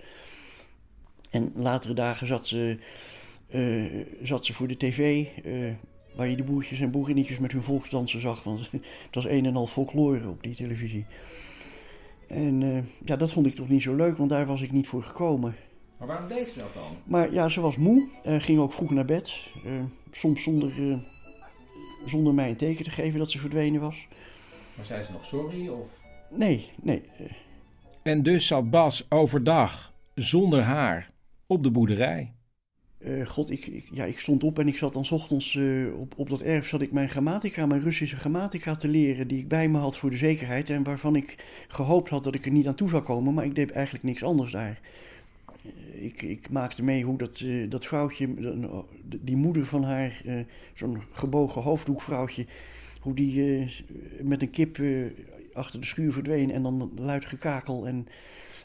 En latere dagen zat ze, eh, zat ze voor de tv, eh, waar je de boertjes en boerinnetjes met hun volksdansen zag. Want [LAUGHS] het was een en al folklore op die televisie. En ja, dat vond ik toch niet zo leuk, want daar was ik niet voor gekomen. Maar waarom deed ze dat dan? Maar ja, ze was moe, ging ook vroeg naar bed. soms zonder, zonder mij een teken te geven dat ze verdwenen was. Maar zei ze nog sorry of... Nee, nee. En dus zat Bas overdag zonder haar op de boerderij. Eh, God, ik, ik, ja, ik stond op en ik zat dan 's ochtends eh, op, op dat erf zat ik mijn grammatica, mijn Russische grammatica te leren, die ik bij me had voor de zekerheid en waarvan ik gehoopt had dat ik er niet aan toe zou komen, maar ik deed eigenlijk niks anders daar. Eh, Ik, ik maakte mee hoe dat, eh, dat vrouwtje, die moeder van haar, eh, zo'n gebogen hoofddoekvrouwtje, hoe die eh, met een kip eh, achter de schuur verdween en dan luid gekakel en,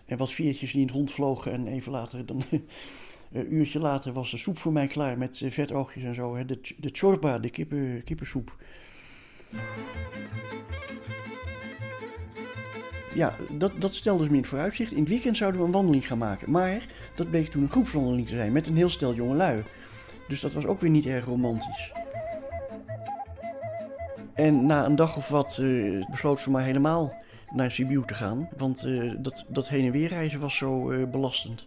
en wat veertjes die in het rond vlogen en even later dan... [LAUGHS] Een uurtje later was de soep voor mij klaar met eh, vetoogjes en zo. De, de chorba, de kippen, kippensoep. Ja, dat, dat stelde ze me in het vooruitzicht. In het weekend zouden we een wandeling gaan maken. Maar dat bleek toen een groepswandeling te zijn met een heel stel jongelui. Dus dat was ook weer niet erg romantisch. En na een dag of wat eh, besloot ze maar helemaal naar Sibiu te gaan. Want eh, dat, dat heen en weer reizen was zo eh, belastend.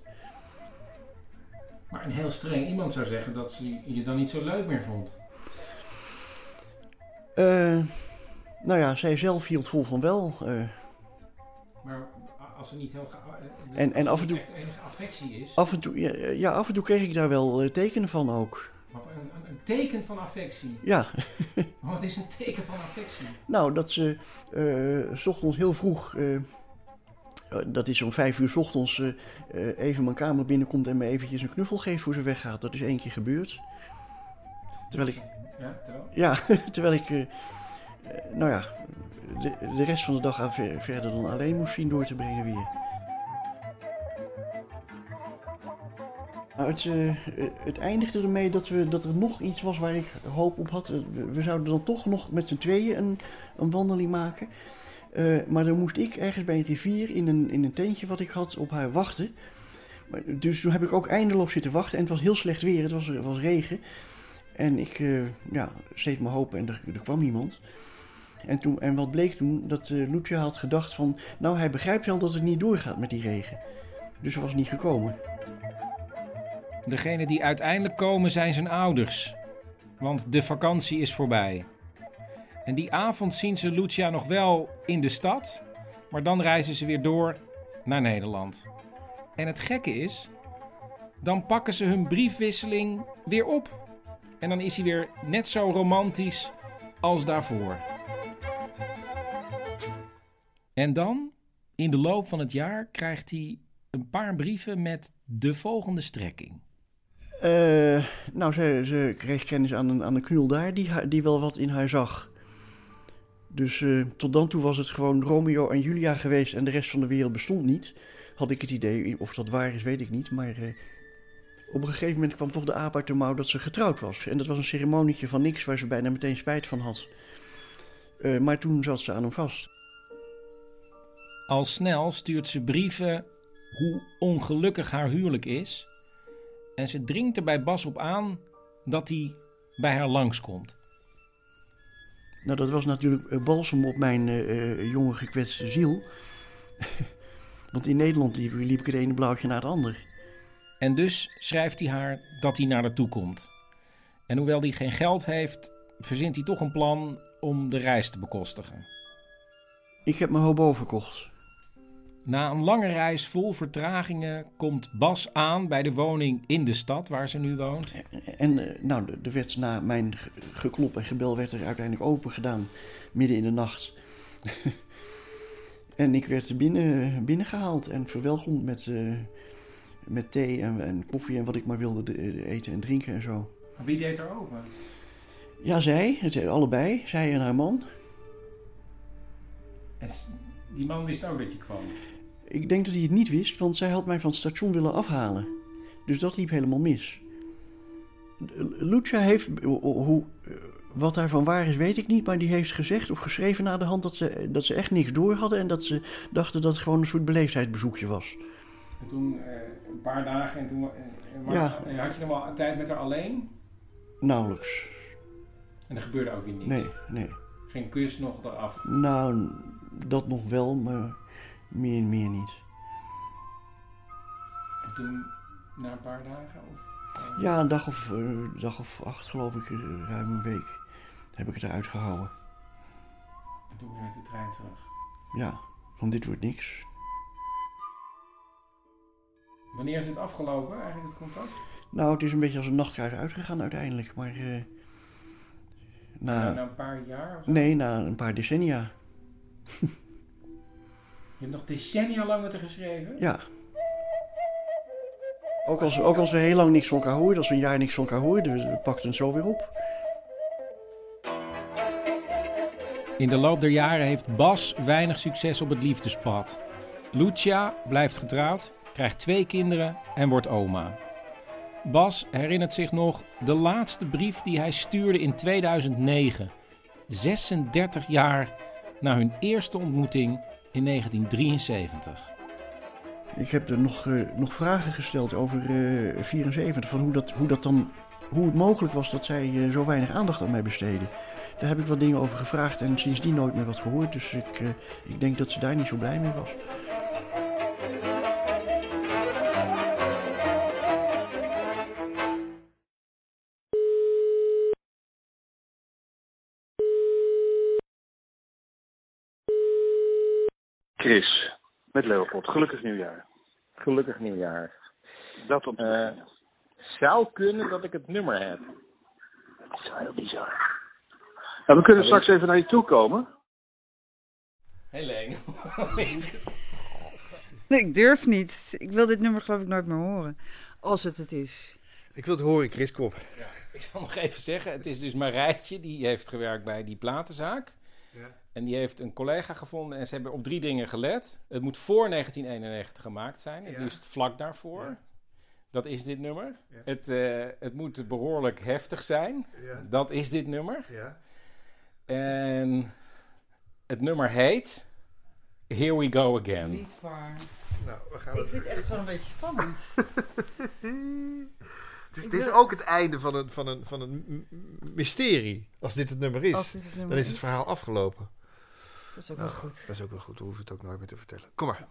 Maar een heel streng iemand zou zeggen dat ze je dan niet zo leuk meer vond. Nou ja, zij zelf hield vol van wel. Maar als er niet heel... En- en af en toe- enige affectie is... af, en toe, ja, ja, af en toe kreeg ik daar wel tekenen van ook. Een, teken van affectie. Ja. [LAUGHS] Maar Wat is een teken van affectie? Nou, dat ze eh, 's ochtends heel vroeg, eh, eh, dat is om vijf uur 's ochtends, even mijn kamer binnenkomt en me eventjes een knuffel geeft voor ze weggaat. Dat is één keer gebeurd. Terwijl ik, Ja, terwijl? ja, [LAUGHS] terwijl ik, nou ja, de, de rest van de dag aan ver- verder dan alleen moest zien door te brengen weer. Nou, het, eindigde ermee dat, we, dat er nog iets was waar ik hoop op had. Eh, We, zouden dan toch nog met z'n tweeën een, een wandeling maken. Eh, maar dan moest ik ergens bij een rivier in een, in een tentje wat ik had op haar wachten. Dus toen heb ik ook eindeloos zitten wachten. En het was heel slecht weer, het was, het was regen. En ik eh ja, steed mijn hoop en er, er kwam niemand. En, toen, en wat bleek toen? Dat eh Lucia had gedacht van... Nou, hij begrijpt wel dat het niet doorgaat met die regen. Dus hij was niet gekomen. Degene die uiteindelijk komen zijn zijn ouders. Want de vakantie is voorbij. En die avond zien ze Lucia nog wel in de stad. Maar dan reizen ze weer door naar Nederland. En het gekke is, dan pakken ze hun briefwisseling weer op. En dan is hij weer net zo romantisch als daarvoor. En dan, in de loop van het jaar, krijgt hij een paar brieven met de volgende strekking. Eh, nou, ze, ze kreeg kennis aan een, aan een knul daar die, die wel wat in haar zag. Dus eh, tot dan toe was het gewoon Romeo en Julia geweest en de rest van de wereld bestond niet. Had ik het idee, of dat waar is, weet ik niet. Maar eh, op een gegeven moment kwam toch de aap uit de mouw dat ze getrouwd was. En dat was een ceremonietje van niks waar ze bijna meteen spijt van had. Maar toen zat ze aan hem vast. Al snel stuurt ze brieven hoe ongelukkig haar huwelijk is. En ze dringt er bij Bas op aan dat hij bij haar langskomt. Nou, dat was natuurlijk eh, balsem op mijn eh, eh, jonge gekwetste ziel. [LAUGHS] Want in Nederland liep, liep ik het ene blauwtje naar het ander. En dus schrijft hij haar dat hij naar haar toe komt. En hoewel hij geen geld heeft, verzint hij toch een plan om de reis te bekostigen. Ik heb mijn hobo verkocht. Na een lange reis vol vertragingen komt Bas aan bij de woning in de stad waar ze nu woont. En eh, nou, de- er werd na mijn ge- geklop en gebel werd er uiteindelijk open gedaan, midden in de nacht. [LAUGHS] en ik werd binnen, binnengehaald en verwelkomd met, eh, met thee en, en koffie en wat ik maar wilde de- eten en drinken en zo. Wie deed er open? Ja, zij, het, allebei, zij en haar man. En die man wist ook dat je kwam. Ik denk dat hij het niet wist, want zij had mij van het station willen afhalen. Dus dat liep helemaal mis. Lucia heeft, ho- hoe, wat daarvan waar is, weet ik niet, maar die heeft gezegd of geschreven na de hand dat ze, dat ze echt niks door hadden en dat ze dachten dat het gewoon een soort beleefdheidsbezoekje was. En toen eh, een paar dagen en toen eh, en maar- Ja. en had je nog wel tijd met haar alleen? Nauwelijks. En er gebeurde ook weer niets. Nee, nee. Geen kus nog eraf. Nou, dat nog wel, maar meer, meer niet. En toen, na een paar dagen? Of? Ja, een dag of, eh, dag of acht, geloof ik, eh, ruim een week, heb ik het eruit gehouden. En toen weer met de trein terug. Ja, van dit wordt niks. Wanneer is het afgelopen, eigenlijk het contact? Nou, het is een beetje als een nachtkruis uitgegaan uiteindelijk, maar... eh, na, Na, na een paar jaar? Of zo? nee, na een paar decennia. [LAUGHS] Je hebt nog decennia lang met haar geschreven? Ja. Ook als, ook als we heel lang niks van elkaar hoorden, als we een jaar niks van elkaar hoorden, we, we pakten het zo weer op. In de loop der jaren heeft Bas weinig succes op het liefdespad. Lucia blijft getrouwd, krijgt twee kinderen en wordt oma. Bas herinnert zich nog de laatste brief die hij stuurde in 2009. 36 jaar na hun eerste ontmoeting in 1973. Ik heb er nog, eh, nog vragen gesteld over eh 74, van hoe dat, hoe dat dan, hoe het mogelijk was dat zij eh, zo weinig aandacht aan mij besteden. Daar heb ik wat dingen over gevraagd en sindsdien nooit meer wat gehoord, dus ik, eh, ik denk dat ze daar niet zo blij mee was. Met Leopold. Gelukkig nieuwjaar. Gelukkig nieuwjaar. Dat om te Eh, zou kunnen dat ik het nummer heb. Dat is wel heel bizar. Nou, we kunnen straks even naar je toe komen. Helene. [LAUGHS] Nee, ik durf niet. Ik wil dit nummer geloof ik nooit meer horen. Als het het is. Ik wil het horen, Chris Kop. Ik zal nog even zeggen, het is dus Marijtje, die heeft gewerkt bij die platenzaak. Ja. En die heeft een collega gevonden en ze hebben op drie dingen gelet. Het moet voor 1991 gemaakt zijn, het Ja. liefst vlak daarvoor. Dat is dit nummer. Ja. Het, eh, het moet behoorlijk heftig zijn. Ja. Dat is dit nummer. Ja. En het nummer heet Here We Go Again. Niet waar. Nou, we gaan Ik vind het echt gewoon een beetje spannend. [LAUGHS] Het is, dit is ook het einde van een, van een, van een mysterie. Als dit het nummer is, het nummer dan is het is. verhaal afgelopen. Dat is ook Nou, wel goed. Dat is ook wel goed. We hoeven het ook nooit meer te vertellen. Kom maar.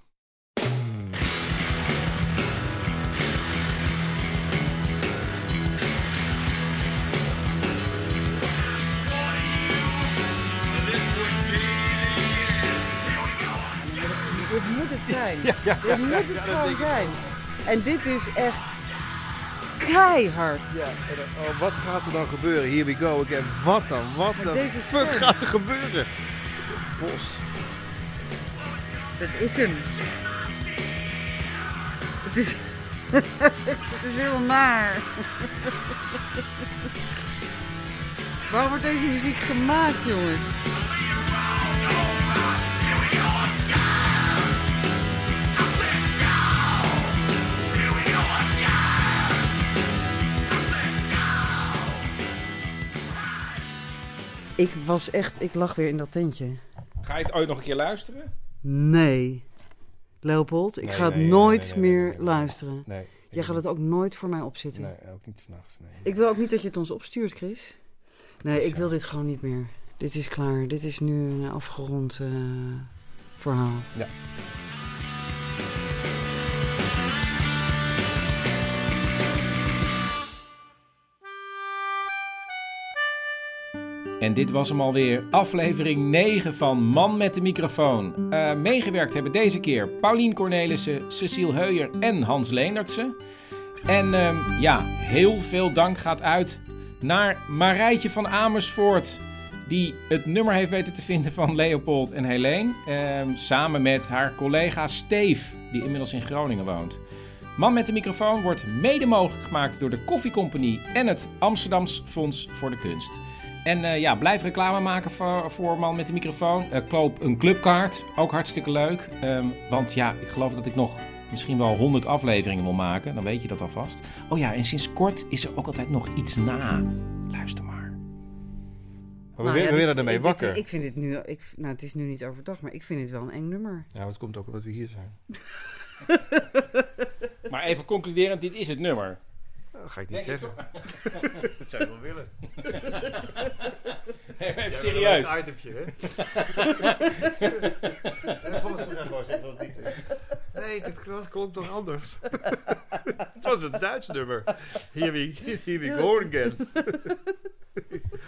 Dit moet het zijn. Ja, ja, dit moet het gewoon zijn. En dit is echt keihard. Ja, en dan- oh, wat gaat er dan gebeuren? Here we go again. Wat dan? Wat de deze fuck stem. gaat er gebeuren? Bos. Dat is hem. Het is, [LAUGHS] het is heel naar. Waarom wordt deze muziek gemaakt, jongens? Ik was echt, ik lag weer in dat tentje. Ga je het ooit nog een keer luisteren? Nee. Leopold, ik Nee, ga het nee, nooit nee, nee, nee, meer nee, nee. luisteren. Nee, Jij gaat het ook nooit voor mij opzitten. Nee, ook niet s'nachts. Nee. Ik wil ook niet dat je het ons opstuurt, Chris. Nee, ik wil dit gewoon niet meer. Dit is klaar. Dit is nu een afgerond eh, verhaal. Ja. En dit was hem alweer, aflevering 9 van Man met de microfoon. Eh, meegewerkt hebben deze keer Paulien Cornelissen, Cecile Heuyer en Hans Leendertsen. En ehm, ja, heel veel dank gaat uit naar Marijtje van Amersfoort... die het nummer heeft weten te vinden van Leopold en Helene... ehm, samen met haar collega Steef, die inmiddels in Groningen woont. Man met de microfoon wordt mede mogelijk gemaakt door de Koffiecompagnie en het Amsterdams Fonds voor de Kunst. En eh, ja, blijf reclame maken voor, voor Man met de microfoon. Eh, koop een clubkaart, ook hartstikke leuk. Ehm, want ja, ik geloof dat ik nog misschien wel 100 afleveringen wil maken. Dan weet je dat alvast. Oh ja, en sinds kort is er ook altijd nog iets na. Luister maar. Maar we, Nou we ja, werden ermee ik- wakker. Ik, ik vind dit nu... Ik, nou, het is nu niet overdag, maar ik vind dit wel een eng nummer. Ja, maar het komt ook omdat we hier zijn. [LAUGHS] Maar even concluderend, dit is het nummer. Dat ga ik niet Denk zeggen. [LAUGHS] dat zou je wel willen. Even Jij serieus. een itemtje, hè? [LAUGHS] en volgens mij gewoon zegt dat het niet is. Nee, dit klas klonk toch anders? [LAUGHS] het was een Duits nummer. Here we, here we go again.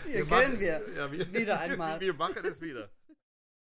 Hier kennen wir. Ja, wir, Wieder einmal. Wir machen es wieder.